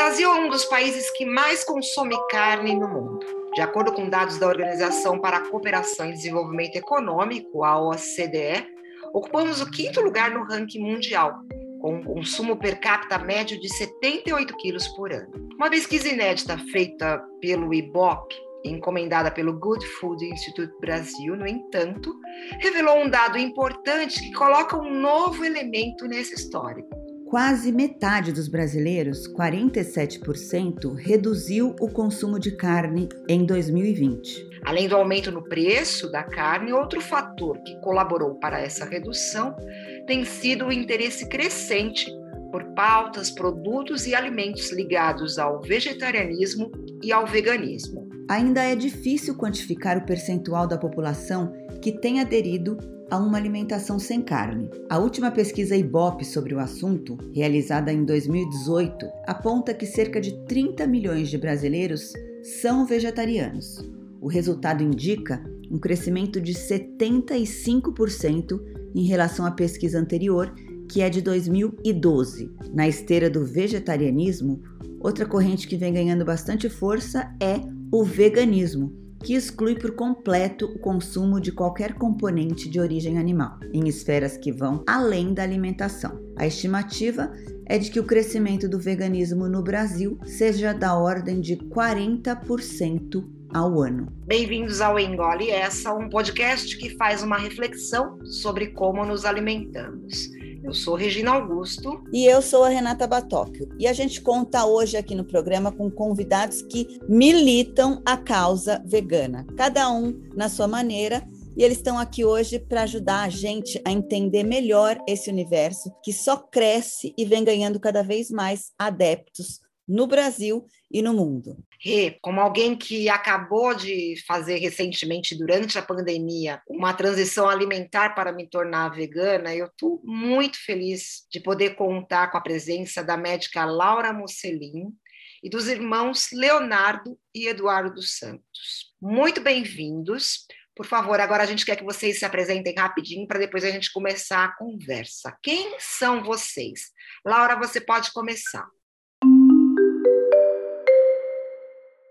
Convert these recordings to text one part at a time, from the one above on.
Brasil é um dos países que mais consome carne no mundo. De acordo com dados da Organização para a Cooperação e Desenvolvimento Econômico, a OCDE, ocupamos o quinto lugar no ranking mundial, com um consumo per capita médio de 78 quilos por ano. Uma pesquisa inédita feita pelo IBOP, encomendada pelo Good Food Institute Brasil, no entanto, revelou um dado importante que coloca um novo elemento nessa história. Quase metade dos brasileiros, 47%, reduziu o consumo de carne em 2020. Além do aumento no preço da carne, outro fator que colaborou para essa redução tem sido o interesse crescente por pautas, produtos e alimentos ligados ao vegetarianismo e ao veganismo. Ainda é difícil quantificar o percentual da população que tem aderido a uma alimentação sem carne. A última pesquisa Ibope sobre o assunto, realizada em 2018, aponta que cerca de 30 milhões de brasileiros são vegetarianos. O resultado indica um crescimento de 75% em relação à pesquisa anterior, que é de 2012. Na esteira do vegetarianismo, outra corrente que vem ganhando bastante força é o veganismo, que exclui por completo o consumo de qualquer componente de origem animal, em esferas que vão além da alimentação. A estimativa é de que o crescimento do veganismo no Brasil seja da ordem de 40% ao ano. Bem-vindos ao Engole Essa, um podcast que faz uma reflexão sobre como nos alimentamos. Eu sou Regina Augusto. E eu sou a Renata Batóquio. E a gente conta hoje aqui no programa com convidados que militam a causa vegana, cada um na sua maneira. E eles estão aqui hoje para ajudar a gente a entender melhor esse universo que só cresce e vem ganhando cada vez mais adeptos no Brasil e no mundo. Rê, como alguém que acabou de fazer recentemente, durante a pandemia, uma transição alimentar para me tornar vegana, eu estou muito feliz de poder contar com a presença da médica Laura Musselin e dos irmãos Leonardo e Eduardo dos Santos. Muito bem-vindos. Por favor, agora a gente quer que vocês se apresentem rapidinho para depois a gente começar a conversa. Quem são vocês? Laura, você pode começar.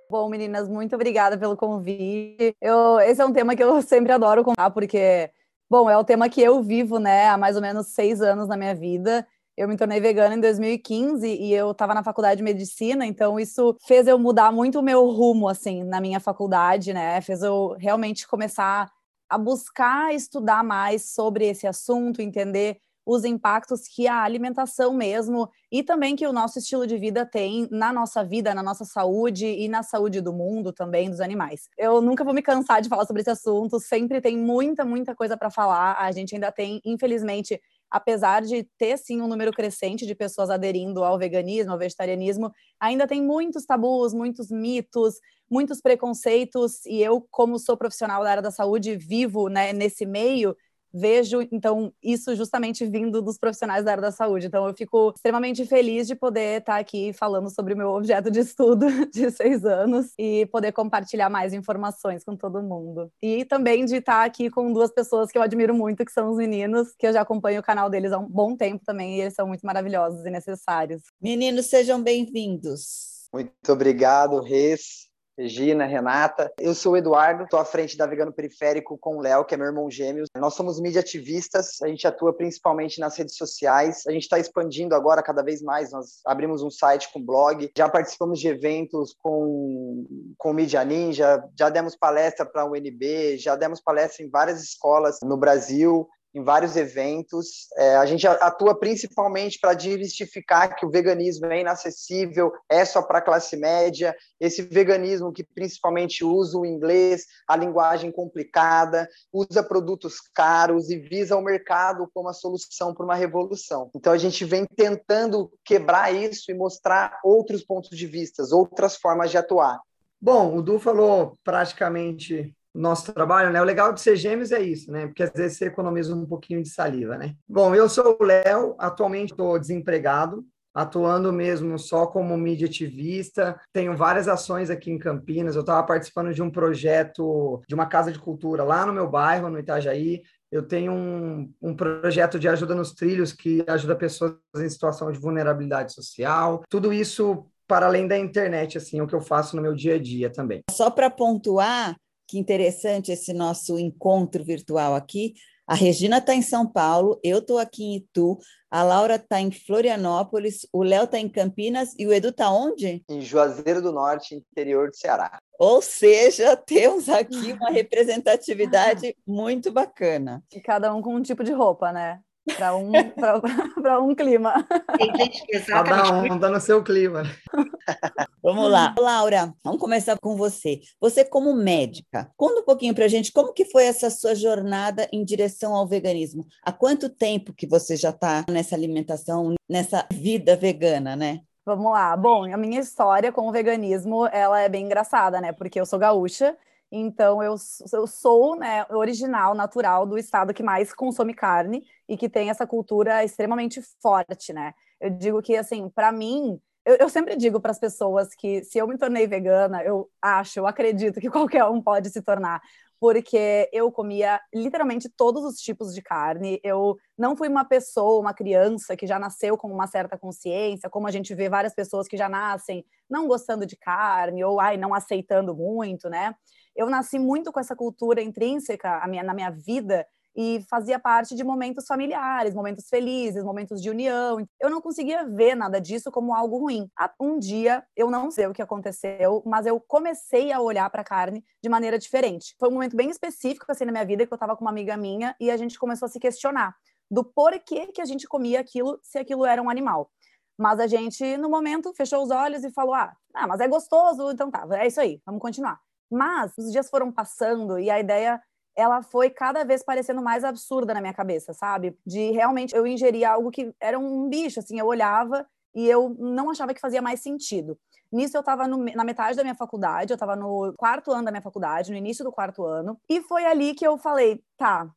Bom, meninas, muito obrigada pelo convite. Eu, esse é um tema que eu sempre adoro contar, porque, bom, é o tema que eu vivo, né, há mais ou menos seis anos na minha vida. Eu me tornei vegana em 2015 e eu estava na faculdade de medicina, então isso fez eu mudar muito o meu rumo, assim, na minha faculdade, né? Fez eu realmente começar a buscar estudar mais sobre esse assunto, entender os impactos que a alimentação mesmo e também que o nosso estilo de vida tem na nossa vida, na nossa saúde e na saúde do mundo também, dos animais. Eu nunca vou me cansar de falar sobre esse assunto, sempre tem muita, muita coisa para falar. A gente ainda tem, infelizmente, apesar de ter sim um número crescente de pessoas aderindo ao veganismo, ao vegetarianismo, ainda tem muitos tabus, muitos mitos, muitos preconceitos, e eu, como sou profissional da área da saúde, vivo né, nesse meio, vejo, então, isso justamente vindo dos profissionais da área da saúde. Então, eu fico extremamente feliz de poder estar aqui falando sobre o meu objeto de estudo de seis anos e poder compartilhar mais informações com todo mundo. E também de estar aqui com duas pessoas que eu admiro muito, que são os meninos, que eu já acompanho o canal deles há um bom tempo também, e eles são muito maravilhosos e necessários. Meninos, sejam bem-vindos. Muito obrigado, Reis. Regina, Renata. Eu sou o Eduardo, estou à frente da Vegano Periférico com o Léo, que é meu irmão gêmeo. Nós somos mídia ativistas, a gente atua principalmente nas redes sociais. A gente está expandindo agora cada vez mais. Nós abrimos um site com blog, já participamos de eventos com, com Mídia Ninja, já demos palestra para a UNB, já demos palestra em várias escolas no Brasil em vários eventos. É, a gente atua principalmente para desmistificar que o veganismo é inacessível, é só para a classe média, esse veganismo que principalmente usa o inglês, a linguagem complicada, usa produtos caros e visa o mercado como a solução para uma revolução. Então a gente vem tentando quebrar isso e mostrar outros pontos de vista, outras formas de atuar. Bom, o Du falou praticamente nosso trabalho, né? O legal de ser gêmeos é isso, né? Porque às vezes você economiza um pouquinho de saliva, né? Bom, eu sou o Léo, atualmente estou desempregado, atuando mesmo só como mídia ativista. Tenho várias ações aqui em Campinas. Eu estava participando de um projeto de uma casa de cultura lá no meu bairro, no Itajaí. Eu tenho um, um projeto de ajuda nos trilhos que ajuda pessoas em situação de vulnerabilidade social. Tudo isso para além da internet, assim, o que eu faço no meu dia a dia também. Só para pontuar, que interessante esse nosso encontro virtual aqui. A Regina está em São Paulo, eu estou aqui em Itu, a Laura está em Florianópolis, o Léo está em Campinas e o Edu está onde? Em Juazeiro do Norte, interior do Ceará. Ou seja, temos aqui uma representatividade muito bacana. E cada um com um tipo de roupa, né? Para um, um clima. Tem gente que Cada um dando no seu clima. Vamos lá. Laura, vamos começar com você. Você como médica, conta um pouquinho para a gente como que foi essa sua jornada em direção ao veganismo. Há quanto tempo que você já está nessa alimentação, nessa vida vegana, né? Vamos lá. Bom, a minha história com o veganismo, ela é bem engraçada, né? Porque eu sou gaúcha então, eu, eu sou né, original, natural do estado que mais consome carne e que tem essa cultura extremamente forte, né? Eu digo que, assim, para mim, eu, eu, sempre digo para as pessoas que se eu me tornei vegana, eu acho, eu acredito que qualquer um pode se tornar, porque eu comia literalmente todos os tipos de carne. Eu não fui uma pessoa, uma criança que já nasceu com uma certa consciência, como a gente vê várias pessoas que já nascem não gostando de carne ou ai, não aceitando muito, né? Eu nasci muito com essa cultura intrínseca minha, na minha vida e fazia parte de momentos familiares, momentos felizes, momentos de união. Eu não conseguia ver nada disso como algo ruim. Um dia, eu não sei o que aconteceu, mas eu comecei a olhar para a carne de maneira diferente. Foi um momento bem específico assim na minha vida que eu estava com uma amiga minha e a gente começou a se questionar do porquê que a gente comia aquilo se aquilo era um animal. Mas a gente, no momento, fechou os olhos e falou: ah, ah mas é gostoso, então tá, é isso aí, vamos continuar. Mas os dias foram passando e a ideia ela foi cada vez parecendo mais absurda na minha cabeça, sabe? De realmente eu ingerir algo que era um bicho, assim, eu olhava e eu não achava que fazia mais sentido. Nisso eu estava na metade da minha faculdade, eu estava no quarto ano da minha faculdade, no início do quarto ano, e foi ali que eu falei, tá,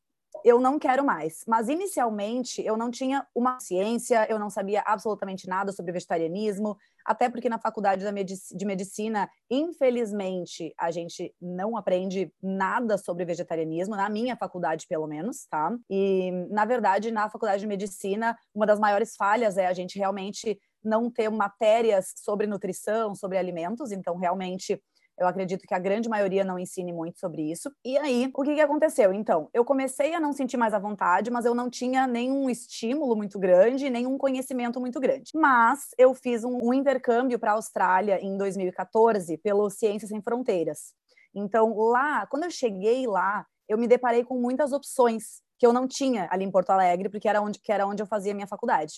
eu não quero mais. Mas inicialmente eu não tinha uma ciência, eu não sabia absolutamente nada sobre vegetarianismo, até porque na faculdade de medicina, infelizmente, a gente não aprende nada sobre vegetarianismo, na minha faculdade pelo menos, tá? E na verdade, na faculdade de medicina, uma das maiores falhas é a gente realmente não ter matérias sobre nutrição, sobre alimentos, então realmente eu acredito que a grande maioria não ensine muito sobre isso. E aí, o que, que aconteceu? Então, eu comecei a não sentir mais à vontade, mas eu não tinha nenhum estímulo muito grande, nenhum conhecimento muito grande. Mas eu fiz um, um intercâmbio para a Austrália em 2014 pelo Ciências Sem Fronteiras. Então, lá, quando eu cheguei lá, eu me deparei com muitas opções que eu não tinha ali em Porto Alegre, porque era onde, que era onde eu fazia minha faculdade.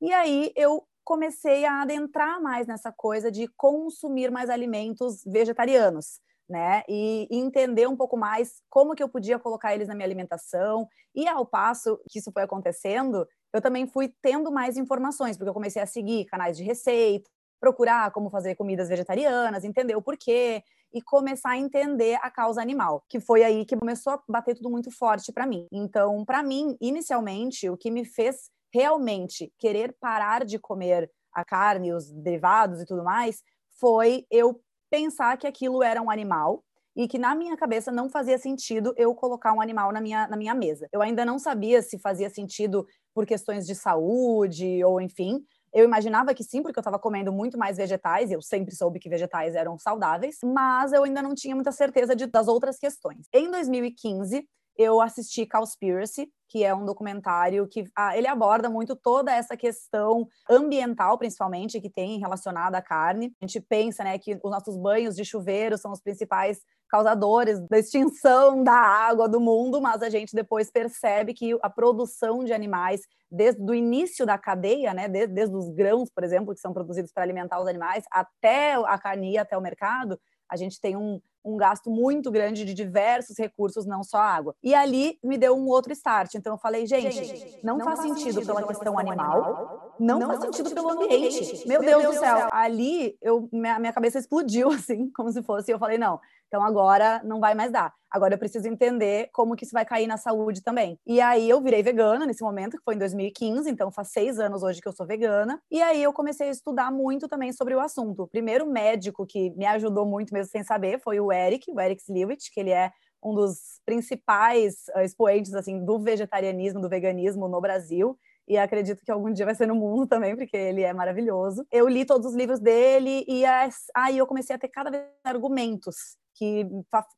E aí eu comecei a adentrar mais nessa coisa de consumir mais alimentos vegetarianos, né? E, entender um pouco mais como que eu podia colocar eles na minha alimentação. E ao passo que isso foi acontecendo, eu também fui tendo mais informações, porque eu comecei a seguir canais de receita, procurar como fazer comidas vegetarianas, entender o porquê e começar a entender a causa animal, que foi aí que começou a bater tudo muito forte para mim. Então, para mim, inicialmente, o que me fez realmente querer parar de comer a carne, os derivados e tudo mais, foi eu pensar que aquilo era um animal e que na minha cabeça não fazia sentido eu colocar um animal na minha, na minha mesa. Eu ainda não sabia se fazia sentido por questões de saúde ou enfim. Eu imaginava que sim, porque eu estava comendo muito mais vegetais, eu sempre soube que vegetais eram saudáveis, mas eu ainda não tinha muita certeza de, das outras questões. Em 2015, eu assisti Cowspiracy, que é um documentário que ah, ele aborda muito toda essa questão ambiental, principalmente, que tem relacionada à carne. A gente pensa né, que os nossos banhos de chuveiro são os principais causadores da extinção da água do mundo, mas a gente depois percebe que a produção de animais, desde o início da cadeia, né, desde, desde os grãos, por exemplo, que são produzidos para alimentar os animais, até a carne até o mercado, a gente tem um, um gasto muito grande de diversos recursos, não só água. E ali me deu um outro start. Então eu falei, gente, gente não, não, faz, faz sentido, sentido pela questão animal, animal não, não, faz sentido, sentido pelo ambiente. ambiente. Meu, Deus, Deus do céu. céu. Ali eu minha, minha cabeça explodiu assim, como se fosse, eu falei, não, então agora não vai mais dar. Agora eu preciso entender como que isso vai cair na saúde também. E aí eu virei vegana nesse momento, que foi em 2015, então faz seis anos hoje que eu sou vegana. E aí eu comecei a estudar muito também sobre o assunto. O primeiro médico que me ajudou muito mesmo sem saber foi o Eric, o Eric Sliwich, que ele é um dos principais uh, expoentes assim do vegetarianismo, do veganismo no Brasil. E acredito que algum dia vai ser no mundo também, porque ele é maravilhoso. Eu li todos os livros dele e aí eu comecei a ter cada vez argumentos que,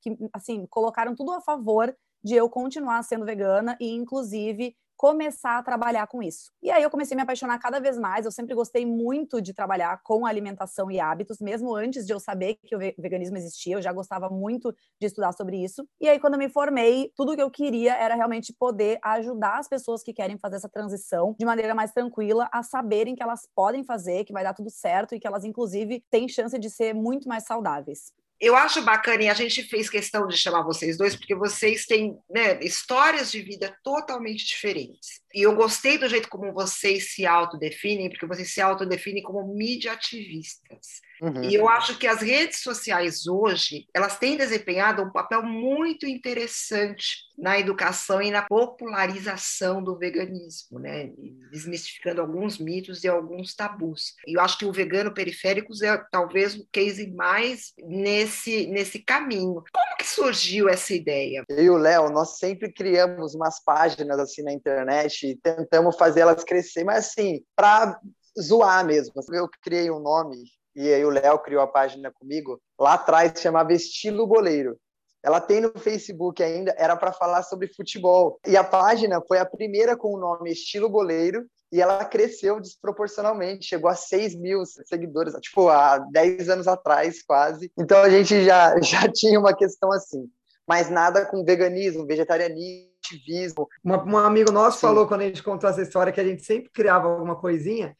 que assim, colocaram tudo a favor de eu continuar sendo vegana e, inclusive, começar a trabalhar com isso. E aí eu comecei a me apaixonar cada vez mais. Eu sempre gostei muito de trabalhar com alimentação e hábitos, mesmo antes de eu saber que o veganismo existia, eu já gostava muito de estudar sobre isso. E aí quando eu me formei, tudo que eu queria era realmente poder ajudar as pessoas que querem fazer essa transição de maneira mais tranquila a saberem que elas podem fazer, que vai dar tudo certo e que elas inclusive têm chance de ser muito mais saudáveis. Eu acho bacana, e a gente fez questão de chamar vocês dois, porque vocês têm né, histórias de vida totalmente diferentes. E eu gostei do jeito como vocês se autodefinem, porque vocês se autodefinem como mídia ativistas. Uhum. E eu acho que as redes sociais hoje, elas têm desempenhado um papel muito interessante na educação e na popularização do veganismo, né? Desmistificando alguns mitos e alguns tabus. E eu acho que o vegano periféricos é talvez o case mais nesse, nesse caminho. Como que surgiu essa ideia? Eu e o Léo, nós sempre criamos umas páginas assim na internet e tentamos fazer elas crescer, mas assim, para zoar mesmo. Eu criei um nome e aí o Léo criou a página comigo, lá atrás chamava Estilo Boleiro. Ela tem no Facebook ainda, era para falar sobre futebol. E a página foi a primeira com o nome Estilo Boleiro, e ela cresceu desproporcionalmente, chegou a 6 mil seguidores, tipo, há 10 anos atrás, quase. Então a gente já, já tinha uma questão assim. Mas nada com veganismo, vegetarianismo, ativismo. um amigo nosso Sim. falou, quando a gente contou essa história, que a gente sempre criava alguma coisinha.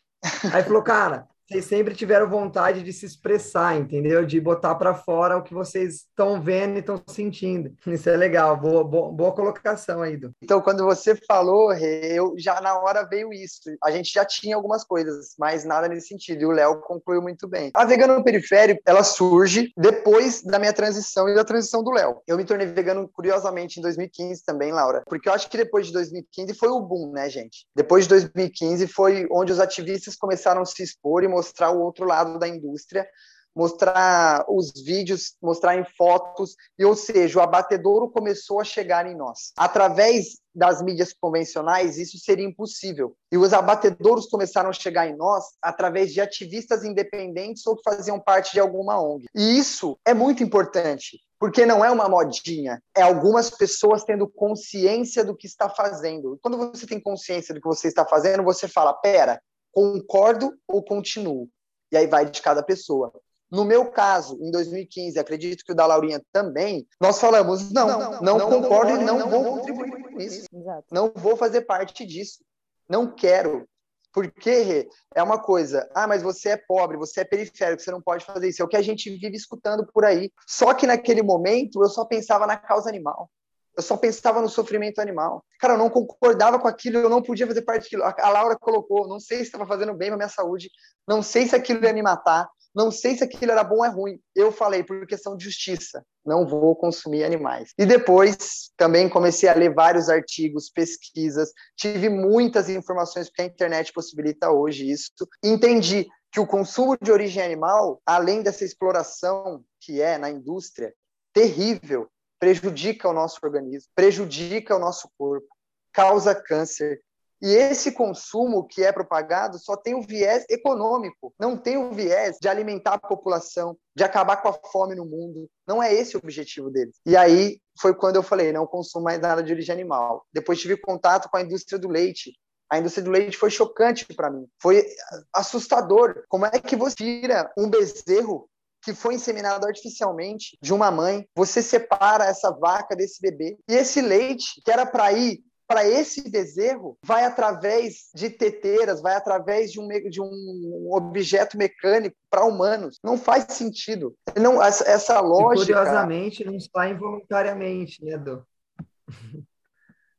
Aí falou, cara, vocês sempre tiveram vontade de se expressar, entendeu? De botar para fora o que vocês estão vendo e estão sentindo. Isso é legal, boa, boa, boa colocação aí, Du. Então, quando você falou, eu já na hora veio isso. A gente já tinha algumas coisas, mas nada nesse sentido. E o Léo concluiu muito bem. A vegano periférico, ela surge depois da minha transição e da transição do Léo. Eu me tornei vegano, curiosamente, em 2015 também, Laura. Porque eu acho que depois de 2015 foi o boom, né, gente? Depois de 2015 foi onde os ativistas começaram a se expor e mostrar o outro lado da indústria, mostrar os vídeos, mostrar em fotos, e ou seja, o abatedouro começou a chegar em nós. Através das mídias convencionais, isso seria impossível. E os abatedouros começaram a chegar em nós através de ativistas independentes ou que faziam parte de alguma ONG. E isso é muito importante, porque não é uma modinha, é algumas pessoas tendo consciência do que está fazendo. Quando você tem consciência do que você está fazendo, você fala: pera, concordo ou continuo? E aí vai de cada pessoa. No meu caso, em 2015, acredito que o da Laurinha também, nós falamos: não, não, não, não concordo e não, vou contribuir com isso. Exato. Não vou fazer parte disso. Não quero. Porque é uma coisa, ah, mas você é pobre, você é periférico, você não pode fazer isso. É o que a gente vive escutando por aí. Só que naquele momento eu só pensava na causa animal. Eu só pensava no sofrimento animal. Cara, eu não concordava com aquilo, eu não podia fazer parte daquilo. A Laura colocou, não sei se estava fazendo bem para minha saúde, não sei se aquilo ia me matar, não sei se aquilo era bom ou é ruim. Eu falei, por questão de justiça, não vou consumir animais. E depois também comecei a ler vários artigos, pesquisas, tive muitas informações, porque a internet possibilita hoje isso. Entendi que o consumo de origem animal, além dessa exploração que é na indústria, terrível, prejudica o nosso organismo, prejudica o nosso corpo, causa câncer. E esse consumo que é propagado só tem o viés econômico, não tem o viés de alimentar a população, de acabar com a fome no mundo. Não é esse o objetivo deles. E aí foi quando eu falei, não consumo mais nada de origem animal. Depois tive contato com a indústria do leite. A indústria do leite foi chocante para mim. Foi assustador. Como é que você tira um bezerro que foi inseminado artificialmente de uma mãe, você separa essa vaca desse bebê. E esse leite, que era para ir para esse bezerro, vai através de teteiras, vai através de um, de um objeto mecânico para humanos. Não faz sentido. Não, essa, essa lógica. E curiosamente, não está involuntariamente, né, Edu?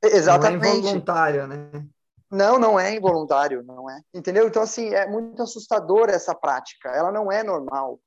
Exatamente. Não é involuntário, né? Não, não é involuntário, não é. Entendeu? Então, assim, é muito assustador essa prática. Ela não é normal.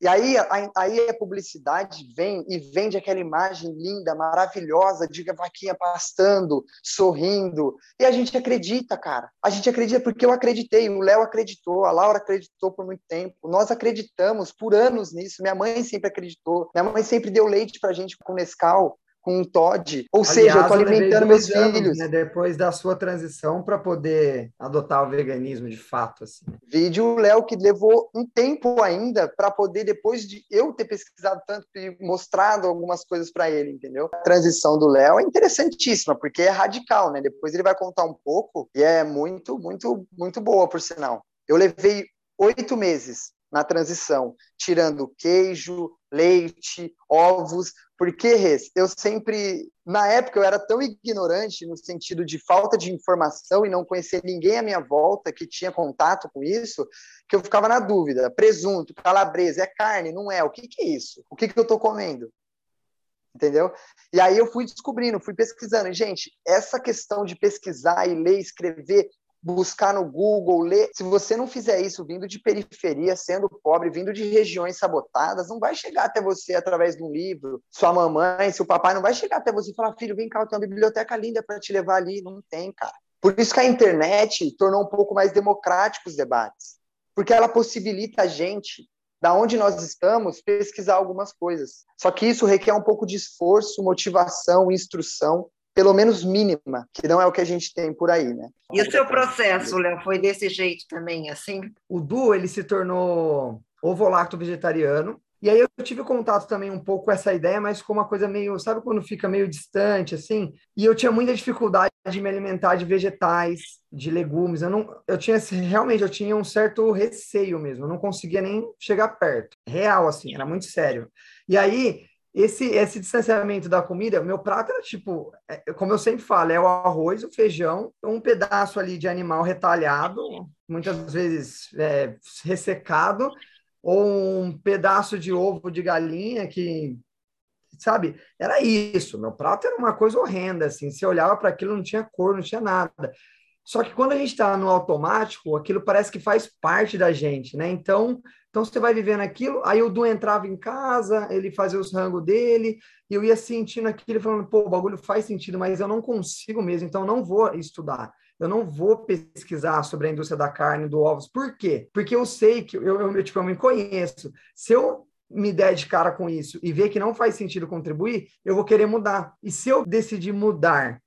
E aí, aí a publicidade vem e vende aquela imagem linda, maravilhosa de vaquinha pastando, sorrindo. E a gente acredita, cara. A gente acredita porque eu acreditei, o Léo acreditou, a Laura acreditou por muito tempo. Nós acreditamos por anos nisso. Minha mãe sempre acreditou. Minha mãe sempre deu leite pra gente com Nescau com um Todd. Ou Aliás, seja, eu estou alimentando meus anos, filhos. Né, depois da sua transição para poder adotar o veganismo de fato. Assim. Vídeo o Léo que levou um tempo ainda para poder, depois de eu ter pesquisado tanto e mostrado algumas coisas para ele, entendeu? A transição do Léo é interessantíssima, porque é radical, né? Depois ele vai contar um pouco e é muito, muito, muito boa, por sinal. Eu levei oito meses na transição, tirando queijo, leite, ovos, porque, eu sempre, na época, eu era tão ignorante no sentido de falta de informação e não conhecer ninguém à minha volta que tinha contato com isso, que eu ficava na dúvida. Presunto, calabresa, é carne? Não é. O que, que é isso? O que, que eu estou comendo? Entendeu? E aí eu fui descobrindo, fui pesquisando. Gente, essa questão de pesquisar e ler, escrever, buscar no Google, ler. Se você não fizer isso vindo de periferia, sendo pobre, vindo de regiões sabotadas, não vai chegar até você através de um livro. Sua mamãe, seu papai não vai chegar até você e falar: filho, vem cá, eu tenho uma biblioteca linda para te levar ali. Não tem, cara. Por isso que a internet tornou um pouco mais democrático os debates, porque ela possibilita a gente, da onde nós estamos, pesquisar algumas coisas. Só que isso requer um pouco de esforço, motivação, instrução pelo menos mínima, que não é o que a gente tem por aí, né? E o seu processo, Léo, foi desse jeito também, assim? O Du, ele se tornou ovo-lacto vegetariano, e aí eu tive contato também um pouco com essa ideia, mas com uma coisa meio, sabe quando fica meio distante, assim? E eu tinha muita dificuldade de me alimentar de vegetais, de legumes. Eu não, eu tinha realmente, eu tinha um certo receio mesmo. Eu não conseguia nem chegar perto. Real, assim, era muito sério. E aí esse, esse distanciamento da comida, meu prato era tipo, é, como eu sempre falo, é o arroz, o feijão, um pedaço ali de animal retalhado, muitas vezes é, ressecado, ou um pedaço de ovo de galinha que, sabe, era isso. Meu prato era uma coisa horrenda, assim, você olhava para aquilo, não tinha cor, não tinha nada. Só que quando a gente está no automático, aquilo parece que faz parte da gente, né? Então, então você vai vivendo aquilo. Aí o Du entrava em casa, ele fazia os rangos dele, e eu ia sentindo aquilo, falando, pô, o bagulho faz sentido, mas eu não consigo mesmo, então não vou estudar. Eu não vou pesquisar sobre a indústria da carne, do ovos. Por quê? Porque eu sei que eu, eu, tipo, eu me conheço. Se eu me der de cara com isso e ver que não faz sentido contribuir, eu vou querer mudar. E se eu decidir mudar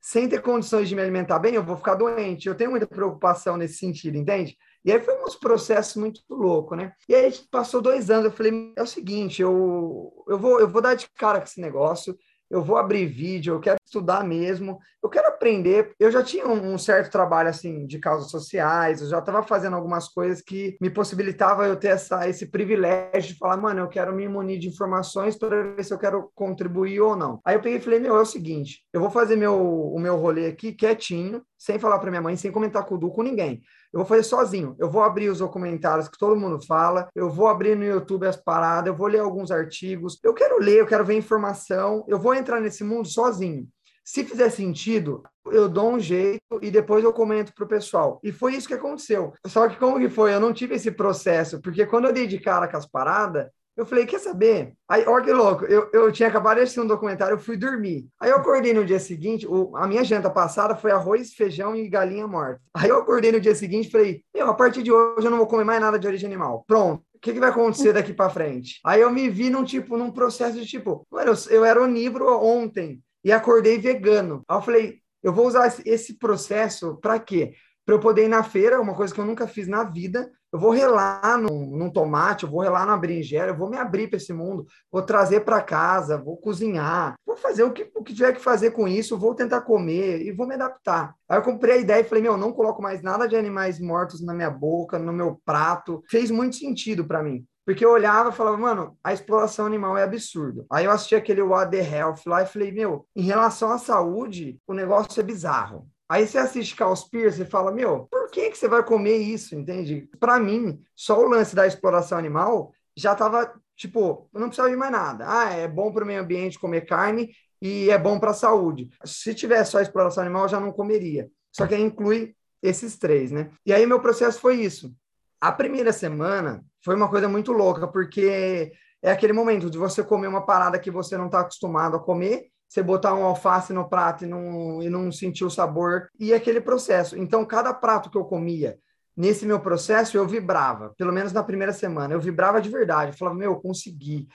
sem ter condições de me alimentar bem, eu vou ficar doente. Eu tenho muita preocupação nesse sentido, entende? E aí foi uns processos muito louco, né? E aí passou dois anos, eu falei, é o seguinte, eu, eu, vou, eu vou dar de cara com esse negócio, eu vou abrir vídeo, eu quero estudar mesmo, eu quero aprender. Eu já tinha um, certo trabalho assim de causas sociais, eu já estava fazendo algumas coisas que me possibilitava eu ter essa, esse privilégio de falar, mano, eu quero me munir de informações para ver se eu quero contribuir ou não. Aí eu peguei e falei, meu, é o seguinte, eu vou fazer meu, o meu rolê aqui quietinho, sem falar para minha mãe, sem comentar com o Du, com ninguém. Eu vou fazer sozinho. Eu vou abrir os documentários que todo mundo fala, eu vou abrir no YouTube as paradas, eu vou ler alguns artigos. Eu quero ler, eu quero ver informação, eu vou entrar nesse mundo sozinho. Se fizer sentido, eu dou um jeito e depois eu comento para o pessoal. E foi isso que aconteceu. Só que como que foi? Eu não tive esse processo, porque quando eu dei de cara com as paradas, eu falei, quer saber? Aí, olha que louco, eu, eu tinha acabado de assistir um documentário, eu fui dormir. Aí eu acordei no dia seguinte, o, a minha janta passada foi arroz, feijão e galinha morta. Aí eu acordei no dia seguinte e falei, meu, a partir de hoje eu não vou comer mais nada de origem animal. Pronto. O que, que vai acontecer daqui para frente? Aí eu me vi num tipo, num processo de tipo, eu, eu era onívoro ontem e acordei vegano. Aí eu falei, eu vou usar esse processo para quê? Para eu poder ir na feira, uma coisa que eu nunca fiz na vida, eu vou relar num, num, tomate, eu vou relar numa berinjela, eu vou me abrir para esse mundo, vou trazer para casa, vou cozinhar, vou fazer o que, o que tiver que fazer com isso, vou tentar comer e vou me adaptar. Aí eu comprei a ideia e falei, meu, não coloco mais nada de animais mortos na minha boca, no meu prato. Fez muito sentido para mim. Porque eu olhava e falava, mano, a exploração animal é absurdo. Aí eu assisti aquele What the Health lá e falei, meu, em relação à saúde, o negócio é bizarro. Aí você assiste Cowspiracy e fala, meu, por que, que você vai comer isso, entende? Para mim, só o lance da exploração animal já tava, tipo, eu não precisava de mais nada. Ah, é bom para o meio ambiente comer carne e é bom para a saúde. Se tivesse só exploração animal, eu já não comeria. Só que aí inclui esses três, né? E aí meu processo foi isso. A primeira semana foi uma coisa muito louca, porque é aquele momento de você comer uma parada que você não está acostumado a comer você botar um alface no prato e não, e não sentir o sabor, e aquele processo. Então, cada prato que eu comia, nesse meu processo, eu vibrava, pelo menos na primeira semana, eu vibrava de verdade, eu falava, meu, eu consegui.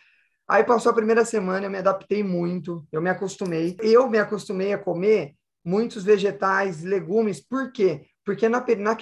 Aí passou a primeira semana, eu me adaptei muito, eu me acostumei. Eu me acostumei a comer muitos vegetais, legumes. Por quê? Porque na, na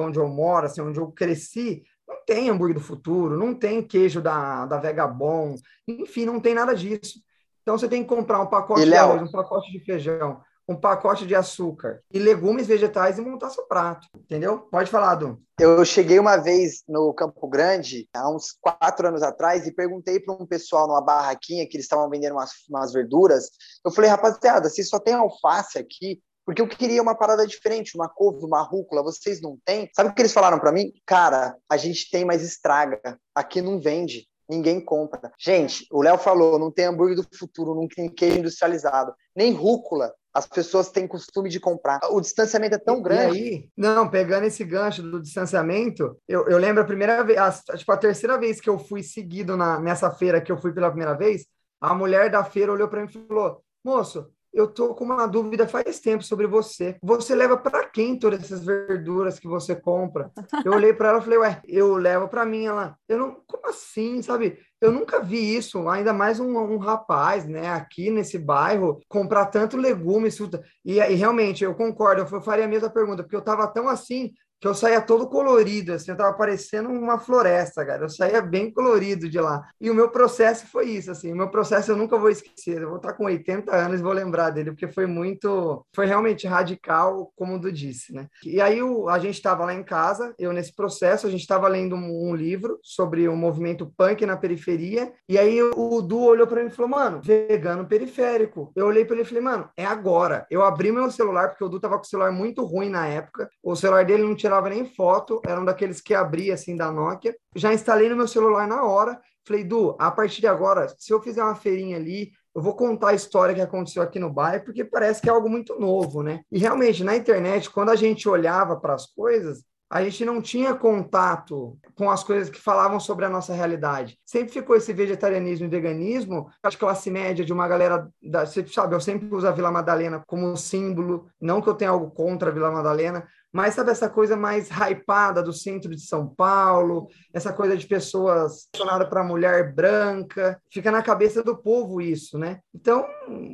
onde eu moro, assim, onde eu cresci, não tem hambúrguer do futuro, não tem queijo da, da Vegabon, enfim, não tem nada disso. Então você tem que comprar um pacote e de arroz, um pacote de feijão, um pacote de açúcar e legumes vegetais e montar seu prato, entendeu? Pode falar, Du. Eu cheguei uma vez no Campo Grande, há uns quatro anos atrás, e perguntei para um pessoal numa barraquinha que eles estavam vendendo umas, umas verduras. Eu falei, rapaziada, se só tem alface aqui, porque eu queria uma parada diferente, uma couve, uma rúcula, vocês não têm? Sabe o que eles falaram para mim? Cara, a gente tem, mas estraga. Aqui não vende ninguém compra. Gente, o Léo falou, não tem hambúrguer do futuro, não tem queijo industrializado, nem rúcula. As pessoas têm costume de comprar. O distanciamento é tão grande. E aí, não, pegando esse gancho do distanciamento, eu, eu lembro a primeira vez, a, tipo, a terceira vez que eu fui seguido na, nessa feira que eu fui pela primeira vez, a mulher da feira olhou para mim e falou: Moço, eu tô com uma dúvida faz tempo sobre você. Você leva para quem todas essas verduras que você compra? Eu olhei para ela e falei, ué, eu levo para mim. Ela, eu não, como assim, sabe? Eu nunca vi isso, ainda mais um, um rapaz, né, aqui nesse bairro, comprar tanto legume, fruta. E, e realmente, eu concordo, eu faria a mesma pergunta, porque eu tava tão assim, que eu saía todo colorido, assim, eu tava parecendo uma floresta, cara. Eu saía bem colorido de lá. E o meu processo foi isso, assim, o meu processo eu nunca vou esquecer. Eu vou estar com 80 anos e vou lembrar dele, porque foi muito, foi realmente radical, como o Du disse, né? E aí o, a gente estava lá em casa, eu nesse processo, a gente estava lendo um, um, livro sobre o movimento punk na periferia, e aí o Du olhou para mim e falou, mano, vegano periférico. Eu olhei para ele e falei, mano, é agora. Eu abri meu celular, porque o Du tava com o celular muito ruim na época, o celular dele não tinha tirava nem foto, era um daqueles que abria assim da Nokia. Já instalei no meu celular na hora. Falei, Du, a partir de agora, se eu fizer uma feirinha ali, eu vou contar a história que aconteceu aqui no bairro, porque parece que é algo muito novo, né? E realmente, na internet, quando a gente olhava para as coisas, a gente não tinha contato com as coisas que falavam sobre a nossa realidade. Sempre ficou esse vegetarianismo e veganismo, acho que classe média de uma galera, da, você sabe, eu sempre uso a Vila Madalena como símbolo, não que eu tenha algo contra a Vila Madalena, mas sabe essa coisa mais hypada do centro de São Paulo, essa coisa de pessoas funcionadas para mulher branca, fica na cabeça do povo isso, né? Então,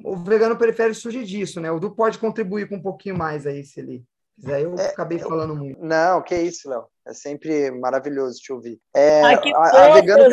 o vegano periférico surge disso, né? O Du pode contribuir com um pouquinho mais aí, se ele quiser. Eu é, acabei falando muito. Não, que isso, Léo. É sempre maravilhoso te ouvir. É, Ai, que a, a vegano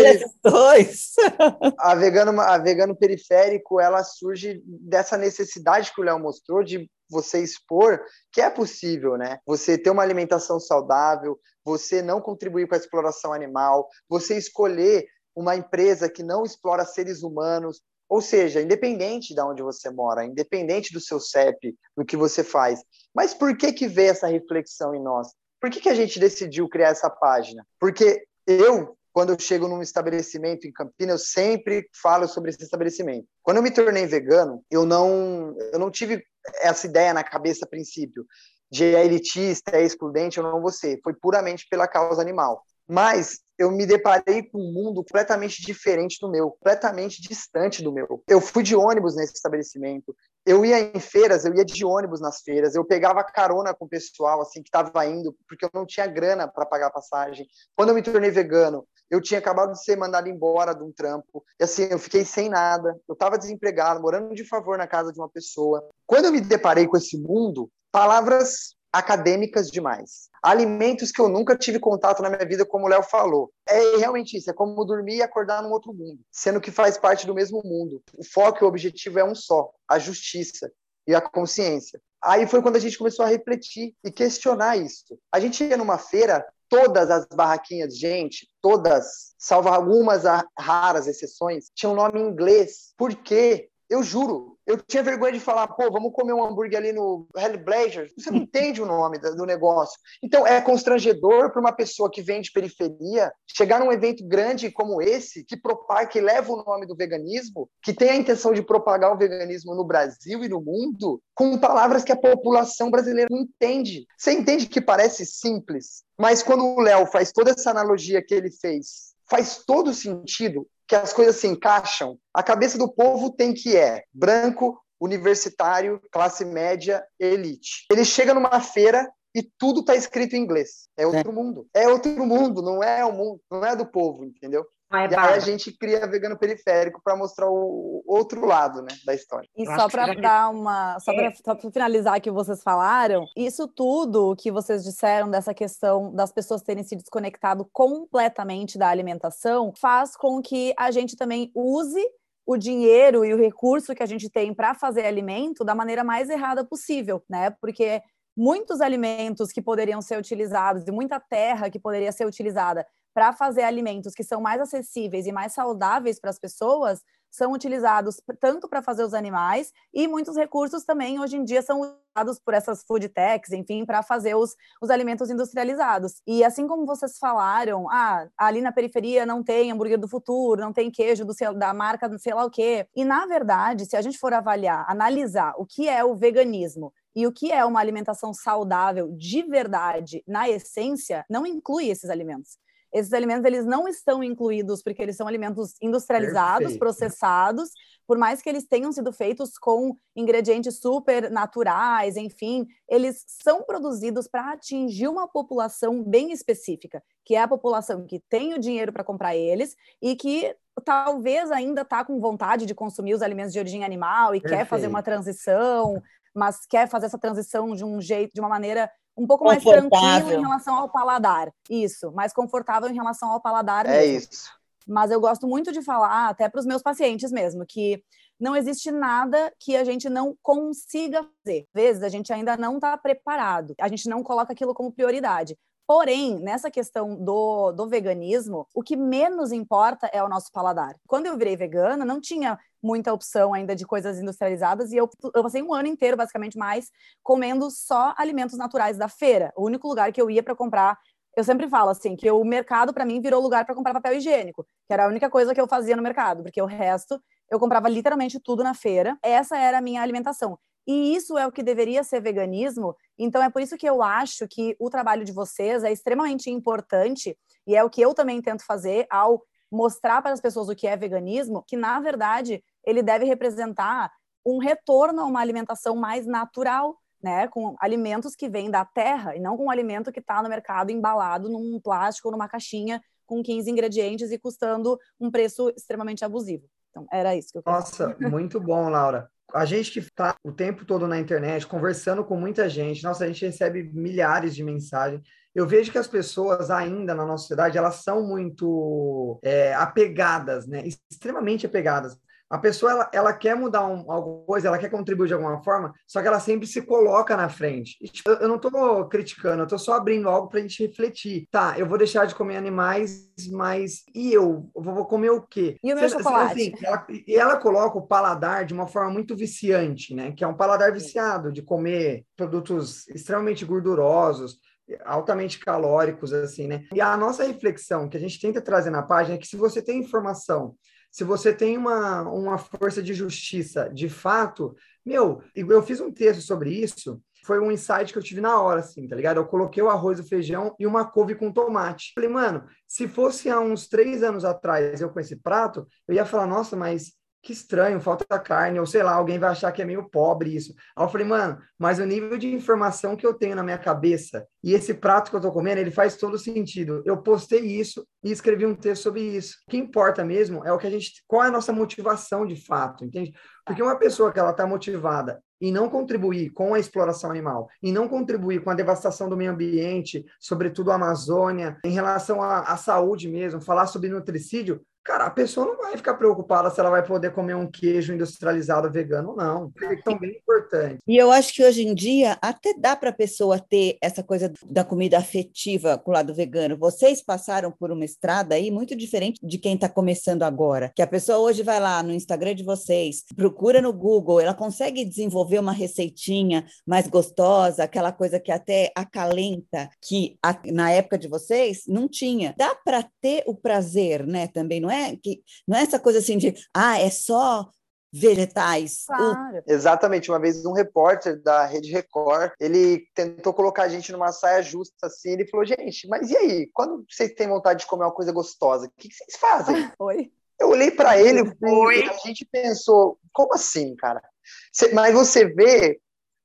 dois! a, vegano, a vegano periférico, ela surge dessa necessidade que o Léo mostrou de você expor que é possível, né? Você ter uma alimentação saudável, você não contribuir com a exploração animal, você escolher uma empresa que não explora seres humanos, ou seja, independente de onde você mora, independente do seu CEP, do que você faz. Mas por que que vê essa reflexão em nós? Por que que a gente decidiu criar essa página? Porque eu, quando eu chego num estabelecimento em Campinas, eu sempre falo sobre esse estabelecimento. Quando eu me tornei vegano, eu não, eu não tive essa ideia na cabeça a princípio de é elitista, é excludente, eu não vou ser. Foi puramente pela causa animal. Mas eu me deparei com um mundo completamente diferente do meu, completamente distante do meu. Eu fui de ônibus nesse estabelecimento, eu ia em feiras, eu ia de ônibus nas feiras, eu pegava carona com o pessoal assim que estava indo, porque eu não tinha grana para pagar passagem. Quando eu me tornei vegano, eu tinha acabado de ser mandado embora de um trampo, e assim, eu fiquei sem nada, eu estava desempregado, morando de favor na casa de uma pessoa. Quando eu me deparei com esse mundo, palavras acadêmicas demais. Alimentos que eu nunca tive contato na minha vida, como o Léo falou. É realmente isso, é como dormir e acordar num outro mundo, sendo que faz parte do mesmo mundo. O foco e o objetivo é um só, a justiça e a consciência. Aí foi quando a gente começou a refletir e questionar isso. A gente ia numa feira, todas as barraquinhas, gente, todas, salvo algumas raras exceções, tinham nome em inglês. Por quê? Eu juro, eu tinha vergonha de falar, pô, vamos comer um hambúrguer ali no Hell Blazer. Você não entende o nome do negócio. Então, é constrangedor para uma pessoa que vem de periferia chegar num evento grande como esse, que propaga, que leva o nome do veganismo, que tem a intenção de propagar o veganismo no Brasil e no mundo, com palavras que a população brasileira não entende. Você entende que parece simples, mas quando o Léo faz toda essa analogia que ele fez, faz todo sentido que as coisas se encaixam, a cabeça do povo tem que é branco, universitário, classe média, elite. Ele chega numa feira e tudo está escrito em inglês. É outro é. mundo. É outro mundo, não é o mundo, não é do povo, entendeu? Ah, é e aí a gente cria vegano periférico para mostrar o outro lado, né, da história. E só para dar uma, só é. para finalizar que vocês falaram, isso tudo que vocês disseram dessa questão das pessoas terem se desconectado completamente da alimentação faz com que a gente também use o dinheiro e o recurso que a gente tem para fazer alimento da maneira mais errada possível, né? Porque muitos alimentos que poderiam ser utilizados e muita terra que poderia ser utilizada para fazer alimentos que são mais acessíveis e mais saudáveis para as pessoas são utilizados tanto para fazer os animais e muitos recursos também hoje em dia são usados por essas food techs, enfim, para fazer os, os alimentos industrializados. E assim como vocês falaram, ah, ali na periferia não tem hambúrguer do futuro, não tem queijo do, da marca sei lá o quê. E na verdade, se a gente for avaliar, analisar o que é o veganismo e o que é uma alimentação saudável de verdade, na essência, não inclui esses alimentos. Esses alimentos eles não estão incluídos porque eles são alimentos industrializados, Perfeito. processados, por mais que eles tenham sido feitos com ingredientes super naturais, enfim, eles são produzidos para atingir uma população bem específica, que é a população que tem o dinheiro para comprar eles e que talvez ainda está com vontade de consumir os alimentos de origem animal e Perfeito. quer fazer uma transição, mas quer fazer essa transição de um jeito, de uma maneira um pouco mais tranquilo em relação ao paladar. Isso, mais confortável em relação ao paladar é mesmo. isso. Mas eu gosto muito de falar, até para os meus pacientes mesmo, que não existe nada que a gente não consiga fazer. Às vezes a gente ainda não está preparado, a gente não coloca aquilo como prioridade. Porém, nessa questão do, do veganismo, o que menos importa é o nosso paladar. Quando eu virei vegana, não tinha muita opção ainda de coisas industrializadas e eu, eu passei um ano inteiro, basicamente mais, comendo só alimentos naturais da feira. O único lugar que eu ia para comprar eu sempre falo assim que o mercado para mim virou lugar para comprar papel higiênico, que era a única coisa que eu fazia no mercado, porque o resto eu comprava literalmente tudo na feira. Essa era a minha alimentação. E isso é o que deveria ser veganismo. Então é por isso que eu acho que o trabalho de vocês é extremamente importante e é o que eu também tento fazer ao mostrar para as pessoas o que é veganismo, que na verdade ele deve representar um retorno a uma alimentação mais natural, né, com alimentos que vêm da terra e não com um alimento que está no mercado embalado num plástico ou numa caixinha com 15 ingredientes e custando um preço extremamente abusivo. Então, era isso que eu queria Nossa, muito bom, Laura a gente que está o tempo todo na internet, conversando com muita gente, nossa, a gente recebe milhares de mensagens. Eu vejo que as pessoas ainda na nossa sociedade, elas são muito é, apegadas, né? Extremamente apegadas a pessoa ela, ela quer mudar um, alguma coisa, ela quer contribuir de alguma forma, só que ela sempre se coloca na frente. E, tipo, eu não estou criticando, eu estou só abrindo algo para a gente refletir. Tá, eu vou deixar de comer animais, mas e eu? Eu vou comer o quê? E o meu Você, chocolate? Assim, ela, e ela coloca o paladar de uma forma muito viciante, né? Que é um paladar viciado de comer produtos extremamente gordurosos, altamente calóricos, assim, né? E a nossa reflexão que a gente tenta trazer na página é que se você tem informação se você tem uma, uma força de justiça de fato, meu, eu fiz um texto sobre isso, foi um insight que eu tive na hora, assim, tá ligado? Eu coloquei o arroz, o feijão e uma couve com tomate. Falei, mano, se fosse há uns três anos atrás eu com esse prato, eu ia falar, nossa, mas que estranho, falta carne, ou sei lá, alguém vai achar que é meio pobre isso. Aí eu falei, mano, mas o nível de informação que eu tenho na minha cabeça e esse prato que eu tô comendo, ele faz todo sentido. Eu postei isso e escrevi um texto sobre isso. O que importa mesmo é o que a gente, qual é a nossa motivação de fato, entende? Porque uma pessoa que ela tá motivada e não contribuir com a exploração animal, e não contribuir com a devastação do meio ambiente, sobretudo a Amazônia, em relação à, à saúde mesmo, falar sobre nutricídio, cara, a pessoa não vai ficar preocupada se ela vai poder comer um queijo industrializado vegano ou não. É bem importante. E eu acho que hoje em dia até dá para a pessoa ter essa coisa da comida afetiva com o lado vegano. Vocês passaram por uma estrada aí muito diferente de quem está começando agora. Que a pessoa hoje vai lá no Instagram de vocês, procura no Google, ela consegue desenvolver uma receitinha mais gostosa, aquela coisa que até acalenta, que na época de vocês não tinha. Dá para ter o prazer, né? Também não é é que não é essa coisa assim de ah, é só vegetais. Claro. Exatamente. Uma vez um repórter da Rede Record, ele tentou colocar a gente numa saia justa assim, ele falou: "Gente, mas e aí? Quando vocês têm vontade de comer uma coisa gostosa, o que, vocês fazem?" Oi. Eu olhei para ele e a gente pensou: "Como assim, cara?" mas você vê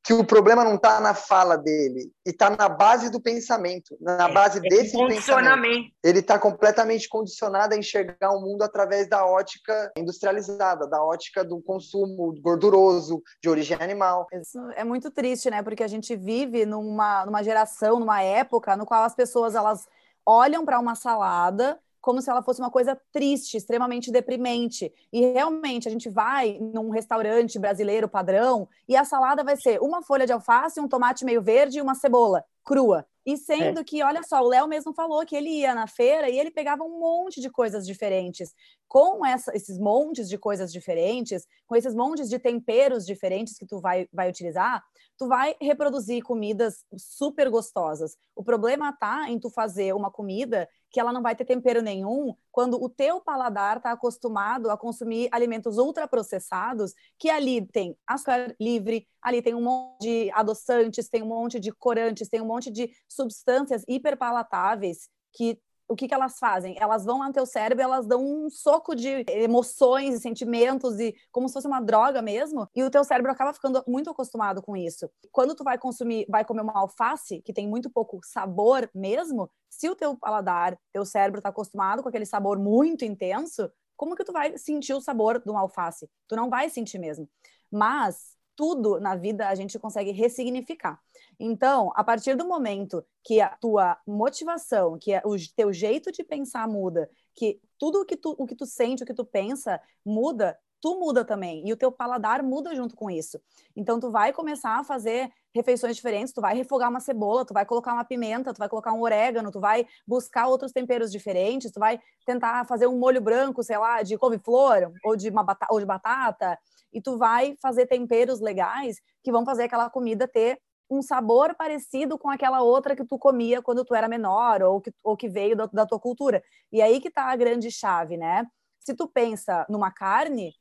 que o problema não está na fala dele, e está na base do pensamento, na é, base é, desse pensamento. Ele está completamente condicionado a enxergar o mundo através da ótica industrializada, da ótica do consumo gorduroso, de origem animal. Isso é muito triste, né? Porque a gente vive numa, numa geração, numa época no qual as pessoas elas olham para uma salada como se ela fosse uma coisa triste, extremamente deprimente. E realmente a gente vai num restaurante brasileiro padrão e a salada vai ser uma folha de alface, um tomate meio verde e uma cebola crua. E sendo é. que, olha só, o Léo mesmo falou que ele ia na feira e ele pegava um monte de coisas diferentes. Com essa, esses montes de coisas diferentes, com esses montes de temperos diferentes que tu vai, vai utilizar, tu vai reproduzir comidas super gostosas. O problema tá em tu fazer uma comida que ela não vai ter tempero nenhum, quando o teu paladar está acostumado a consumir alimentos ultraprocessados, que ali tem açúcar livre, ali tem um monte de adoçantes, tem um monte de corantes, tem um monte de substâncias hiperpalatáveis que o que, que elas fazem? Elas vão lá no teu cérebro, elas dão um soco de emoções e sentimentos e como se fosse uma droga mesmo, e o teu cérebro acaba ficando muito acostumado com isso. Quando tu vai consumir, vai comer uma alface que tem muito pouco sabor mesmo, se o teu paladar, teu cérebro está acostumado com aquele sabor muito intenso, como que tu vai sentir o sabor de uma alface? Tu não vai sentir mesmo. Mas tudo na vida a gente consegue ressignificar. Então, a partir do momento que a tua motivação, que o teu jeito de pensar muda, que tudo o que tu, o que tu sente, o que tu pensa muda, tu muda também e o teu paladar muda junto com isso. Então tu vai começar a fazer refeições diferentes, tu vai refogar uma cebola, tu vai colocar uma pimenta, tu vai colocar um orégano, tu vai buscar outros temperos diferentes, tu vai tentar fazer um molho branco, sei lá, de couve-flor ou de uma batata, ou de batata, e tu vai fazer temperos legais que vão fazer aquela comida ter um sabor parecido com aquela outra que tu comia quando tu era menor ou que, ou que veio da, da tua cultura. E aí que tá a grande chave, né? Se tu pensa numa carne,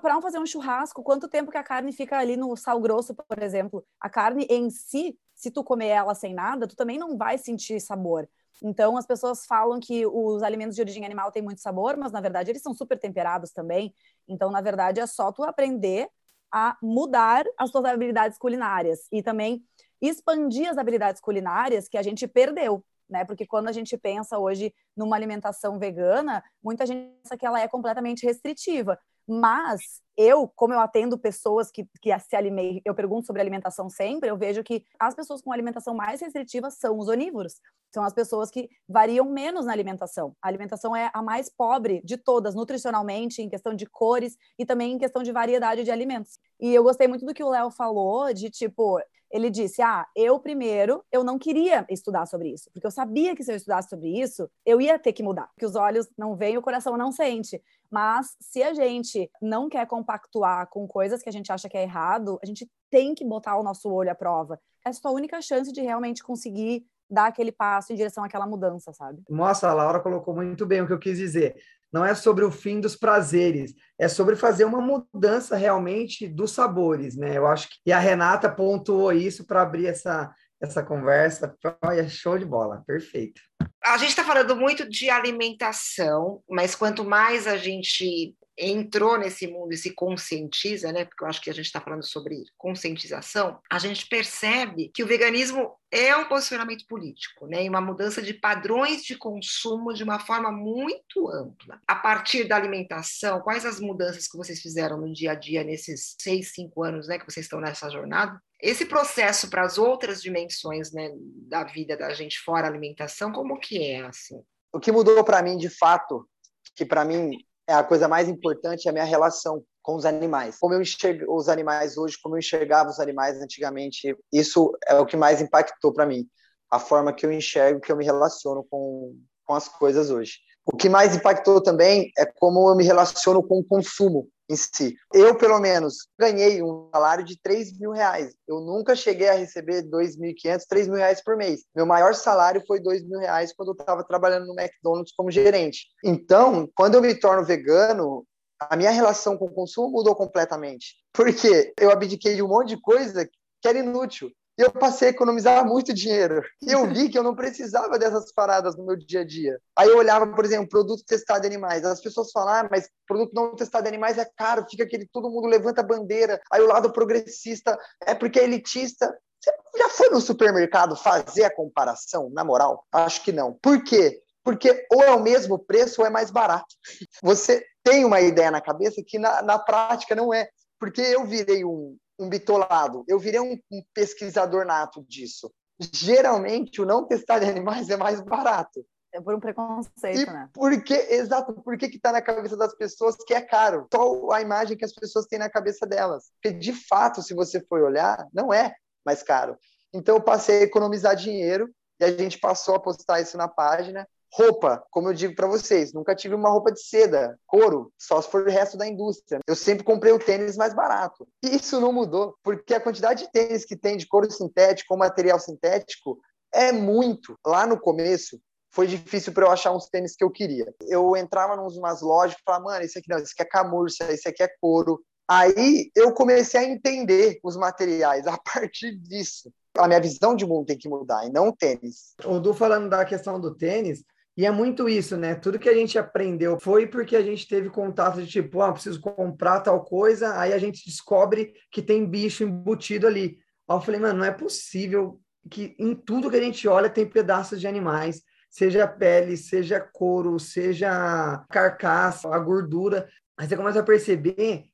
para fazer um churrasco, quanto tempo que a carne fica ali no sal grosso, por exemplo? A carne em si, se tu comer ela sem nada, tu também não vai sentir sabor. Então, as pessoas falam que os alimentos de origem animal têm muito sabor, mas na verdade eles são super temperados também. Então, na verdade, é só tu aprender a mudar as tuas habilidades culinárias e também expandir as habilidades culinárias que a gente perdeu né? Porque quando a gente pensa hoje numa alimentação vegana, muita gente pensa que ela é completamente restritiva. Mas eu, como eu atendo pessoas que, que se alimentam, eu pergunto sobre alimentação sempre, eu vejo que as pessoas com alimentação mais restritiva são os onívoros. São as pessoas que variam menos na alimentação. A alimentação é a mais pobre de todas, nutricionalmente, em questão de cores e também em questão de variedade de alimentos. E eu gostei muito do que o Léo falou, de tipo, ele disse: Ah, eu primeiro, eu não queria estudar sobre isso, porque eu sabia que se eu estudasse sobre isso, eu ia ter que mudar, que os olhos não veem, o coração não sente. Mas se a gente não quer compactuar com coisas que a gente acha que é errado, a gente tem que botar o nosso olho à prova. Essa é a única chance de realmente conseguir dar aquele passo em direção àquela mudança, sabe? Nossa, a Laura colocou muito bem o que eu quis dizer não é sobre o fim dos prazeres, é sobre fazer uma mudança realmente dos sabores, né? Eu acho que e a Renata pontuou isso para abrir essa essa conversa. Olha, show de bola, perfeito. A gente está falando muito de alimentação, mas quanto mais a gente entrou nesse mundo e se conscientiza, né? Porque eu acho que a gente está falando sobre conscientização, a gente percebe que o veganismo é um posicionamento político, né? E uma mudança de padrões de consumo de uma forma muito ampla. A partir da alimentação, quais as mudanças que vocês fizeram no dia a dia nesses seis, cinco anos, né? Que vocês estão nessa jornada? Esse processo para as outras dimensões, né, da vida da gente fora alimentação, como que é assim? O que mudou para mim, de fato, que para mim é a coisa mais importante é a minha relação com os animais. Como eu enxergo os animais hoje, como eu enxergava os animais antigamente, isso é o que mais impactou para mim. A forma que eu enxergo, que eu me relaciono com, com as coisas hoje. O que mais impactou também é como eu me relaciono com o consumo em si. Eu, pelo menos, ganhei um salário de 3 mil reais. Eu nunca cheguei a receber 2.500, 3 mil reais por mês. Meu maior salário foi 2 mil reais quando eu estava trabalhando no McDonald's como gerente. Então, quando eu me torno vegano, a minha relação com o consumo mudou completamente. Porque eu abdiquei de um monte de coisa que era inútil. E eu passei a economizar muito dinheiro. E eu vi que eu não precisava dessas paradas no meu dia a dia. Aí eu olhava, por exemplo, produto testado em animais. As pessoas falam, ah, mas produto não testado em animais é caro, fica aquele, todo mundo levanta a bandeira. Aí o lado progressista é porque é elitista. Você já foi no supermercado fazer a comparação, na moral? Acho que não. Por quê? Porque ou é o mesmo preço ou é mais barato. Você tem uma ideia na cabeça que na, na prática não é. Porque eu virei um, um bitolado, eu virei um, um pesquisador nato disso. Geralmente, o não testar em animais é mais barato. É por um preconceito, e né? Por que, exato, por que está na cabeça das pessoas que é caro? Só a imagem que as pessoas têm na cabeça delas. Porque, de fato, se você for olhar, não é mais caro. Então, eu passei a economizar dinheiro e a gente passou a postar isso na página. Roupa, como eu digo para vocês, nunca tive uma roupa de seda, couro, só se for o resto da indústria. Eu sempre comprei o tênis mais barato. E isso não mudou, porque a quantidade de tênis que tem de couro sintético ou material sintético é muito. Lá no começo, foi difícil para eu achar uns tênis que eu queria. Eu entrava em umas lojas e falava, mano, esse aqui não, esse aqui é camurça, esse aqui é couro. Aí eu comecei a entender os materiais a partir disso. A minha visão de mundo tem que mudar, e não o tênis. O Du falando da questão do tênis, e é muito isso, né? Tudo que a gente aprendeu foi porque a gente teve contato de tipo, ah, preciso comprar tal coisa, aí a gente descobre que tem bicho embutido ali. Aí eu falei, mano, não é possível que em tudo que a gente olha tem pedaços de animais seja pele, seja couro, seja carcaça, a gordura. Aí você começa a perceber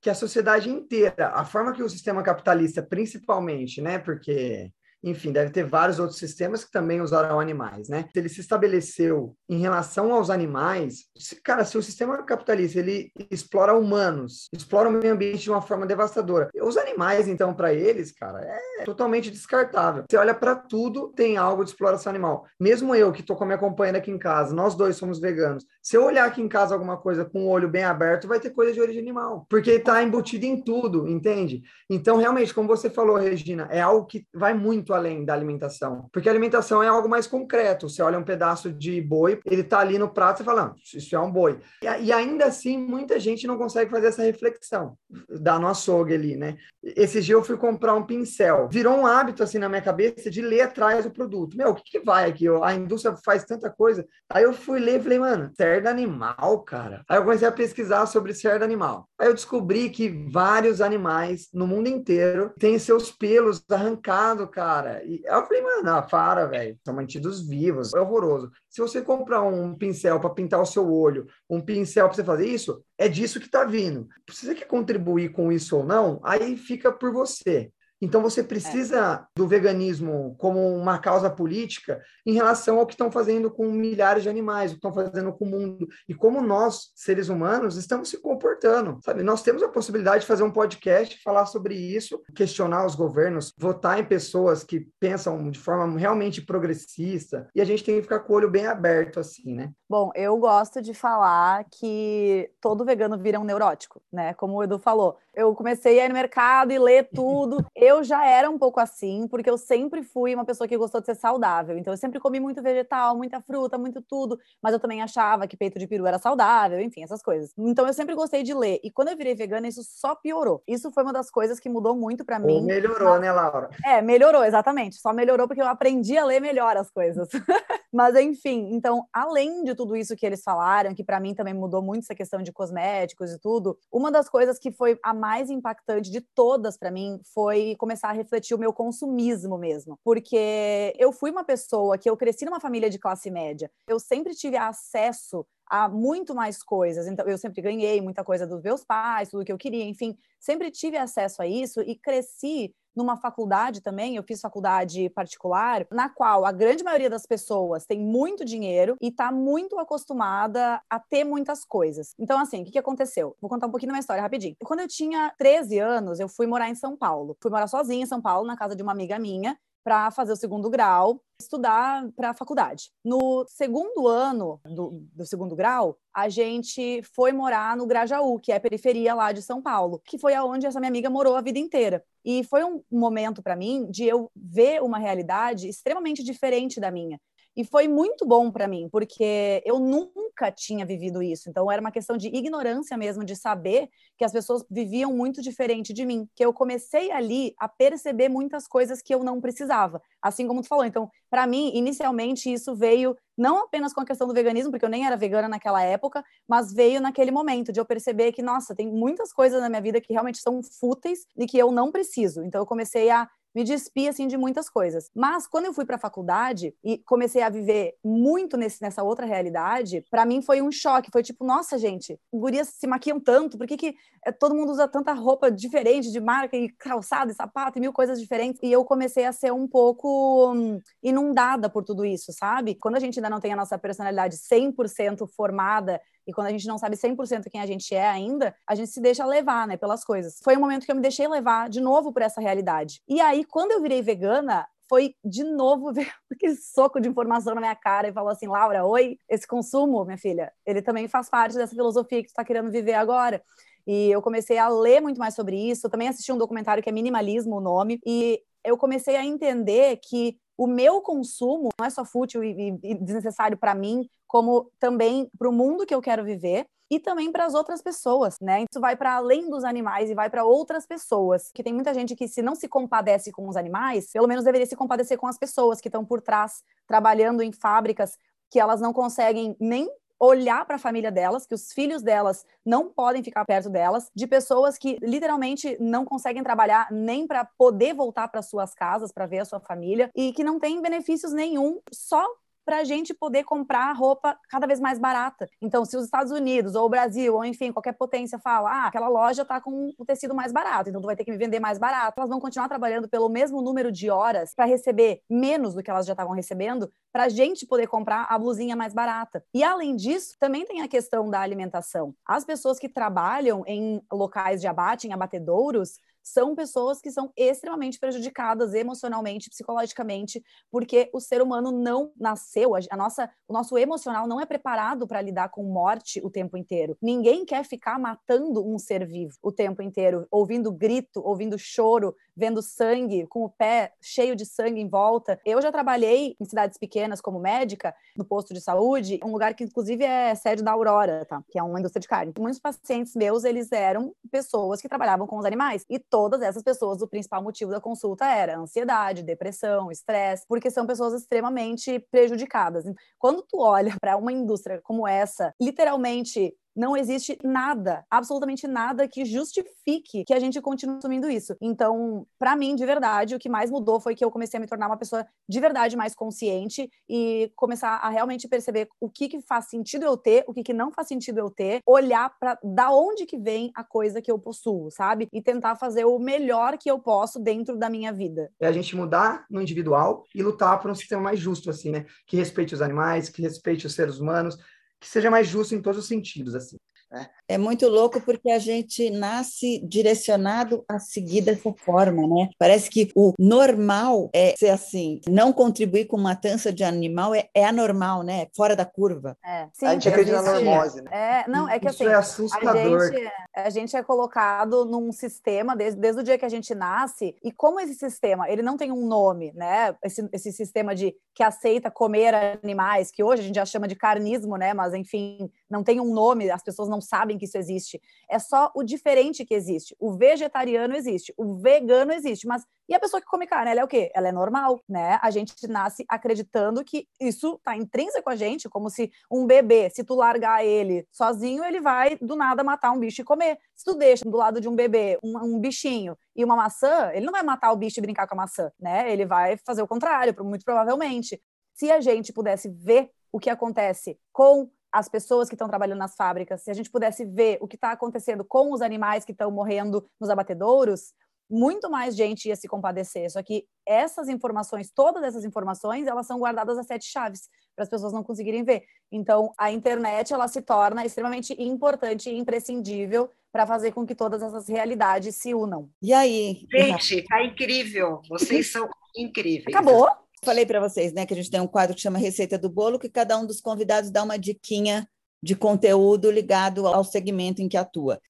que a sociedade inteira, a forma que o sistema capitalista, principalmente, né, porque enfim, deve ter vários outros sistemas que também usaram animais, né? Ele se estabeleceu em relação aos animais. Cara, se o sistema capitalista ele explora humanos, explora o meio ambiente de uma forma devastadora, os animais, então, para eles, cara, é totalmente descartável. Você olha para tudo, tem algo de exploração animal. Mesmo eu que estou com a minha companheira aqui em casa, nós dois somos veganos. Se eu olhar aqui em casa alguma coisa com o olho bem aberto, vai ter coisa de origem animal, porque está embutido em tudo, entende? Então, realmente, como você falou, Regina, é algo que vai muito além da alimentação. Porque a alimentação é algo mais concreto. Você olha um pedaço de boi, ele está ali no prato e fala, isso é um boi. E, e, ainda assim, muita gente não consegue fazer essa reflexão. Dá no açougue ali, né? Esse dia eu fui comprar um pincel. Virou um hábito, assim, na minha cabeça de ler atrás do produto. Meu, o que, que vai aqui? A indústria faz tanta coisa. Aí eu fui ler e falei, mano, cerda animal, cara. Aí eu comecei a pesquisar sobre cerda animal. Aí eu descobri que vários animais no mundo inteiro têm seus pelos arrancados, cara cara. E eu falei, mano, para, velho. São mantidos vivos. É horroroso. Se você comprar um pincel para pintar o seu olho, um pincel para você fazer isso, é disso que tá vindo. Se você quer contribuir com isso ou não, aí fica por você. Então você precisa é. do veganismo como uma causa política em relação ao que estão fazendo com milhares de animais, o que estão fazendo com o mundo e como nós, seres humanos, estamos se comportando. Sabe? Nós temos a possibilidade de fazer um podcast, falar sobre isso, questionar os governos, votar em pessoas que pensam de forma realmente progressista e a gente tem que ficar com o olho bem aberto assim, né? Bom, eu gosto de falar que todo vegano vira um neurótico, né? Como o Edu falou. Eu comecei a ir no mercado e ler tudo. Eu já era um pouco assim, porque eu sempre fui uma pessoa que gostou de ser saudável. Então, eu sempre comi muito vegetal, muita fruta, muito tudo. Mas eu também achava que peito de peru era saudável, enfim, essas coisas. Então, eu sempre gostei de ler. E quando eu virei vegana, isso só piorou. Isso foi uma das coisas que mudou muito para mim. Ou melhorou, mas... né, Laura? É, melhorou, exatamente. Só melhorou porque eu aprendi a ler melhor as coisas. mas, enfim, então, além de tudo isso que eles falaram, que para mim também mudou muito essa questão de cosméticos e tudo, uma das coisas que foi a mais impactante de todas para mim foi começar a refletir o meu consumismo mesmo. Porque eu fui uma pessoa que eu cresci numa família de classe média. Eu sempre tive acesso a muito mais coisas. Então, eu sempre ganhei muita coisa dos meus pais, tudo que eu queria, enfim, sempre tive acesso a isso e cresci numa faculdade também, eu fiz faculdade particular, na qual a grande maioria das pessoas tem muito dinheiro e está muito acostumada a ter muitas coisas. Então, assim, o que, que aconteceu? Vou contar um pouquinho da minha história rapidinho. Quando eu tinha 13 anos, eu fui morar em São Paulo. Fui morar sozinha em São Paulo, na casa de uma amiga minha, para fazer o segundo grau, estudar para a faculdade. No segundo ano do, do, segundo grau, a gente foi morar no Grajaú, que é a periferia lá de São Paulo, que foi aonde essa minha amiga morou a vida inteira. E foi um momento para mim de eu ver uma realidade extremamente diferente da minha. E foi muito bom para mim, porque eu nunca tinha vivido isso. Então era uma questão de ignorância mesmo, de saber que as pessoas viviam muito diferente de mim. Que eu comecei ali a perceber muitas coisas que eu não precisava. Assim como tu falou. Então, para mim, inicialmente, isso veio não apenas com a questão do veganismo, porque eu nem era vegana naquela época, mas veio naquele momento de eu perceber que, nossa, tem muitas coisas na minha vida que realmente são fúteis e que eu não preciso. Então, eu comecei a me despi assim de muitas coisas. Mas quando eu fui para a faculdade e comecei a viver muito nesse, nessa outra realidade, para mim foi um choque. Foi tipo, nossa, gente, gurias se maquiam tanto, por que, que eh, todo mundo usa tanta roupa diferente de marca e calçado e sapato e mil coisas diferentes? E eu comecei a ser um pouco hum, inundada por tudo isso, sabe? Quando a gente ainda não tem a nossa personalidade 100% formada e quando a gente não sabe 100% quem a gente é ainda, a gente se deixa levar, né, pelas coisas. Foi um momento que eu me deixei levar de novo por essa realidade. E aí, quando eu virei vegana, foi de novo ver aquele soco de informação na minha cara e falou assim: Laura, oi, esse consumo, minha filha, ele também faz parte dessa filosofia que tu está querendo viver agora. E eu comecei a ler muito mais sobre isso. Também assisti um documentário que é Minimalismo, o nome. E eu comecei a entender que o meu consumo não é só fútil e, e desnecessário para mim, como também para o mundo que eu quero viver e também para as outras pessoas, né? Isso vai para além dos animais e vai para outras pessoas. Que tem muita gente que se não se compadece com os animais, pelo menos deveria se compadecer com as pessoas que estão por trás trabalhando em fábricas que elas não conseguem nem olhar para a família delas, que os filhos delas não podem ficar perto delas, de pessoas que literalmente não conseguem trabalhar nem para poder voltar para suas casas para ver a sua família e que não tem benefícios nenhum só para a gente poder comprar roupa cada vez mais barata. Então, se os Estados Unidos ou o Brasil, ou enfim, qualquer potência fala, ah, aquela loja está com o tecido mais barato, então tu vai ter que me vender mais barato, elas vão continuar trabalhando pelo mesmo número de horas para receber menos do que elas já estavam recebendo, para a gente poder comprar a blusinha mais barata. E além disso, também tem a questão da alimentação. As pessoas que trabalham em locais de abate, em abatedouros, são pessoas que são extremamente prejudicadas emocionalmente, psicologicamente, porque o ser humano não nasceu, a nossa, o nosso emocional não é preparado para lidar com morte o tempo inteiro. Ninguém quer ficar matando um ser vivo o tempo inteiro, ouvindo grito, ouvindo choro, vendo sangue, com o pé cheio de sangue em volta. Eu já trabalhei em cidades pequenas como médica, no posto de saúde, um lugar que inclusive é sede da Aurora, tá? que é uma indústria de carne. Muitos pacientes meus, eles eram pessoas que trabalhavam com os animais. E todas essas pessoas, o principal motivo da consulta era ansiedade, depressão, estresse, porque são pessoas extremamente prejudicadas. Quando tu olha para uma indústria como essa, literalmente não existe nada, absolutamente nada que justifique que a gente continue consumindo isso. Então, para mim, de verdade, o que mais mudou foi que eu comecei a me tornar uma pessoa de verdade mais consciente e começar a realmente perceber o que, que faz sentido eu ter, o que, que não faz sentido eu ter, olhar para da onde que vem a coisa que eu possuo, sabe? E tentar fazer o melhor que eu posso dentro da minha vida. É a gente mudar no individual e lutar por um sistema mais justo, assim, né? Que respeite os animais, que respeite os seres humanos, que seja mais justo em todos os sentidos, assim. Né? É muito louco porque a gente nasce direcionado a seguir dessa forma, né? Parece que o normal é ser assim, não contribuir com matança de animal é, é anormal, né? Fora da curva. É, sim, a gente acredita na normose, né? É, não, é que Isso assim, é assustador. A gente, a gente é colocado num sistema desde, desde o dia que a gente nasce, e como esse sistema, ele não tem um nome, né? Esse, esse sistema de que aceita comer animais, que hoje a gente já chama de carnismo, né? Mas enfim, não tem um nome, as pessoas não sabem que isso existe. É só o diferente que existe. O vegetariano existe, o vegano existe, mas e a pessoa que come carne, ela é o quê? Ela é normal, né? A gente nasce acreditando que isso tá intrínseco a gente, como se um bebê, se tu largar ele sozinho, ele vai do nada matar um bicho e comer. Se tu deixa do lado de um bebê um, um bichinho e uma maçã, ele não vai matar o bicho e brincar com a maçã, né? Ele vai fazer o contrário, muito provavelmente. Se a gente pudesse ver o que acontece com as pessoas que estão trabalhando nas fábricas, se a gente pudesse ver o que está acontecendo com os animais que estão morrendo nos abatedouros, muito mais gente ia se compadecer. Só que essas informações, todas essas informações, elas são guardadas a sete chaves para as pessoas não conseguirem ver. Então, a internet ela se torna extremamente importante e imprescindível para fazer com que todas essas realidades se unam. E aí? Gente, tá incrível. Vocês são incríveis. Acabou? Falei para vocês, né, que a gente tem um quadro que chama Receita do Bolo, que cada um dos convidados dá uma diquinha de conteúdo ligado ao segmento em que atua.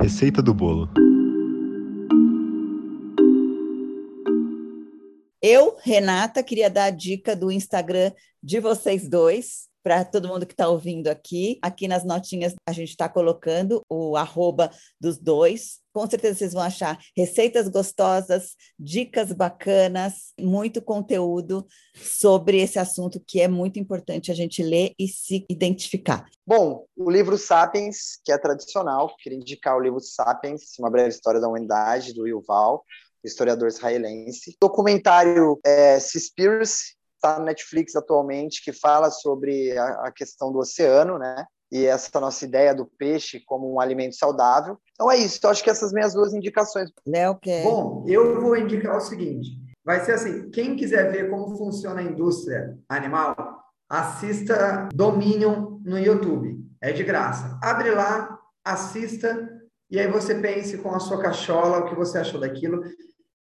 Receita do bolo. Eu, Renata, queria dar a dica do Instagram de vocês dois, para todo mundo que está ouvindo aqui. Aqui nas notinhas a gente está colocando o arroba dos dois. Com certeza vocês vão achar receitas gostosas, dicas bacanas, muito conteúdo sobre esse assunto que é muito importante a gente ler e se identificar. Bom, o livro Sapiens, que é tradicional, queria indicar o livro Sapiens, Uma Breve História da Humanidade, do Yuval, historiador israelense. O documentário é, Seaspiracy, está no Netflix atualmente, que fala sobre a, a questão do oceano, né? E essa nossa ideia do peixe como um alimento saudável. Então é isso. Então acho que essas minhas duas indicações. Léo quer. Bom, eu vou indicar o seguinte: vai ser assim. Quem quiser ver como funciona a indústria animal, assista Dominion no YouTube. É de graça. Abre lá, assista e aí você pense com a sua cachola o que você achou daquilo.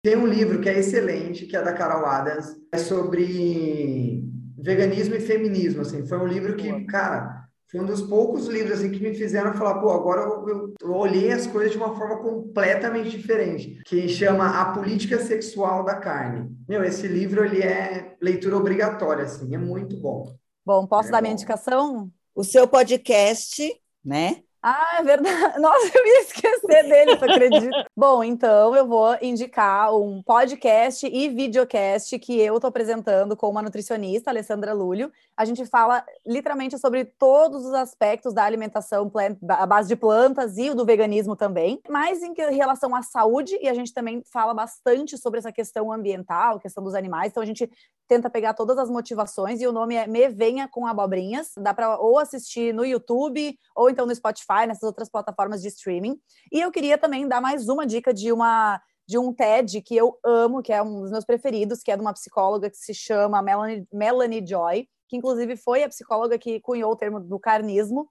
Tem um livro que é excelente, que é da Carol Adams, é sobre veganismo e feminismo, assim. Foi um livro que, cara, foi um dos poucos livros assim que me fizeram falar, pô, agora eu, eu, olhei as coisas de uma forma completamente diferente, que chama A Política Sexual da Carne. Meu, esse livro ele é leitura obrigatória, assim, é muito bom. Bom, posso é dar bom. minha indicação? O seu podcast, né? Ah, é verdade. Nossa, eu ia esquecer dele, tu acredita? Bom, então eu vou indicar um podcast e videocast que eu estou apresentando com uma nutricionista, Alessandra Lúlio. A gente fala literalmente sobre todos os aspectos da alimentação à base de plantas e do veganismo também, mas em relação à saúde, e a gente também fala bastante sobre essa questão ambiental, questão dos animais. Então a gente tenta pegar todas as motivações e o nome é Me Venha com Abobrinhas. Dá para ou assistir no YouTube ou então no Spotify, nessas outras plataformas de streaming. E eu queria também dar mais uma dica de uma de um TED que eu amo, que é um dos meus preferidos, que é de uma psicóloga que se chama Melanie, Melanie Joy, que inclusive foi a psicóloga que cunhou o termo do carnismo.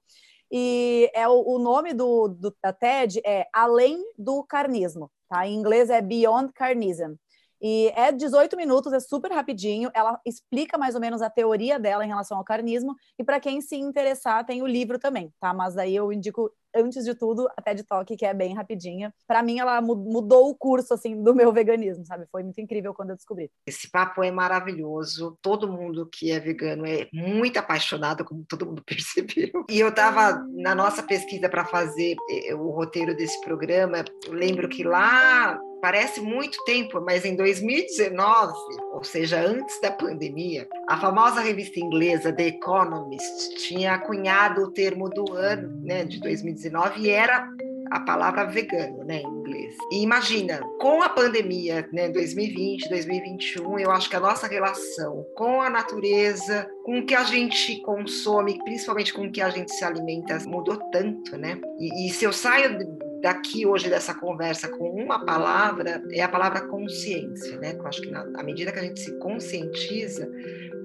E é o, o nome do, do, da TED é Além do Carnismo, tá? Em inglês é Beyond Carnism. E é 18 minutos, é super rapidinho. Ela explica mais ou menos a teoria dela em relação ao carnismo. E para quem se interessar, tem o livro também, tá? Mas aí eu indico, antes de tudo, a TED Talk, que é bem rapidinha. Para mim, ela mudou o curso, assim, do meu veganismo, sabe? Foi muito incrível quando eu descobri. Esse papo é maravilhoso. Todo mundo que é vegano é muito apaixonado, como todo mundo percebeu. E eu estava na nossa pesquisa para fazer eh, o roteiro desse programa. Eu lembro que lá Parece muito tempo, mas em 2019, ou seja, antes da pandemia, a famosa revista inglesa The Economist tinha cunhado o termo do ano, né, de 2019, e era a palavra vegano, né, em inglês. E imagina, com a pandemia, né, 2020, 2021, eu acho que a nossa relação com a natureza, com o que a gente consome, principalmente com o que a gente se alimenta, mudou tanto, né? E, e se eu saio daqui hoje dessa conversa com uma palavra é a palavra consciência, né? Eu acho que na, à medida que a gente se conscientiza,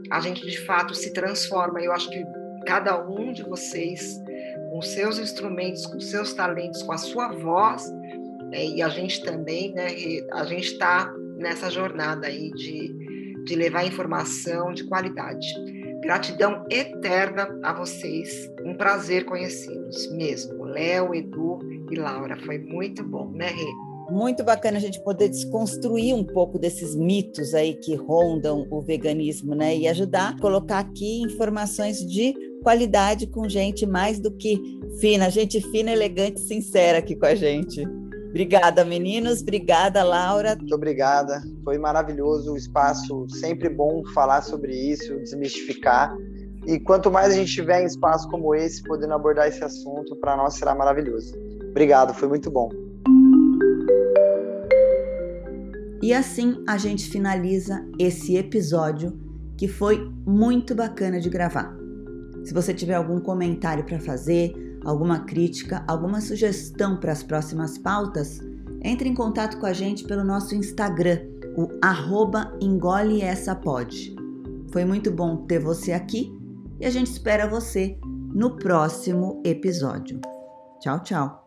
a gente de fato se transforma. Eu acho que cada um de vocês, com seus instrumentos, com seus talentos, com a sua voz, é, e a gente também, né? A gente está nessa jornada aí de, de levar informação de qualidade. Gratidão eterna a vocês, um prazer conhecê-los mesmo. Léo, Edu, e Laura. Foi muito bom, né, Rê? Muito bacana a gente poder desconstruir um pouco desses mitos aí que rondam o veganismo, né? E ajudar a colocar aqui informações de qualidade com gente mais do que fina, gente fina, elegante, sincera aqui com a gente. Obrigada, meninos. Obrigada, Laura. Muito obrigada. Foi maravilhoso o espaço. Sempre bom falar sobre isso, desmistificar. E quanto mais a gente tiver em espaço como esse, podendo abordar esse assunto, para nós será maravilhoso. Obrigado, foi muito bom. E assim a gente finaliza esse episódio que foi muito bacana de gravar. Se você tiver algum comentário para fazer, alguma crítica, alguma sugestão para as próximas pautas, entre em contato com a gente pelo nosso Instagram, o arroba engole Foi muito bom ter você aqui e a gente espera você no próximo episódio. Tchau, tchau!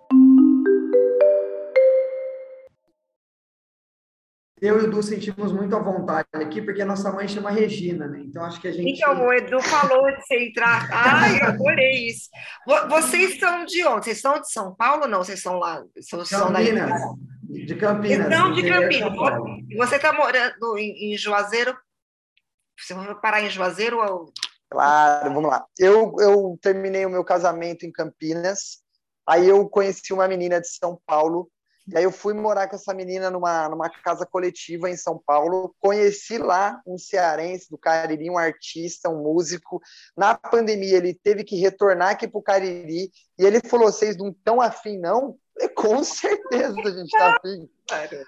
Eu e o Edu sentimos muito à vontade aqui, porque a nossa mãe chama Regina, né? Então acho que a gente. Então, o Edu falou de você entrar. Ai, eu adorei isso. Vocês são de onde? Vocês são de São Paulo ou não? Vocês são lá? São, são. De Campinas. Então, de Campinas. Você está morando em, em Juazeiro? Você vai parar em Juazeiro ou Claro, vamos lá. Eu, eu terminei o meu casamento em Campinas, aí eu conheci uma menina de São Paulo, e aí eu fui morar com essa menina numa, numa casa coletiva em São Paulo, conheci lá um cearense do Cariri, um artista, um músico. Na pandemia ele teve que retornar aqui para o Cariri, e ele falou, vocês não estão afim não? falei, com certeza a gente está afim.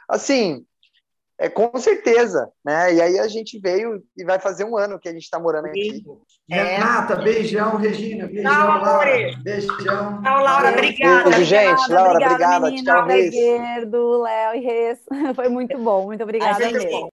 Assim, é, com certeza, né? E aí a gente veio e vai fazer um ano que a gente está morando aqui. É. Renata, beijão, Regina, beijão, Não, Laura. Beijão. Tchau, Laura, obrigada. Beijo, gente. Laura, obrigada. obrigada. Menina, Tchau, Reis. Léo e Reis. Foi muito bom, muito obrigada mesmo.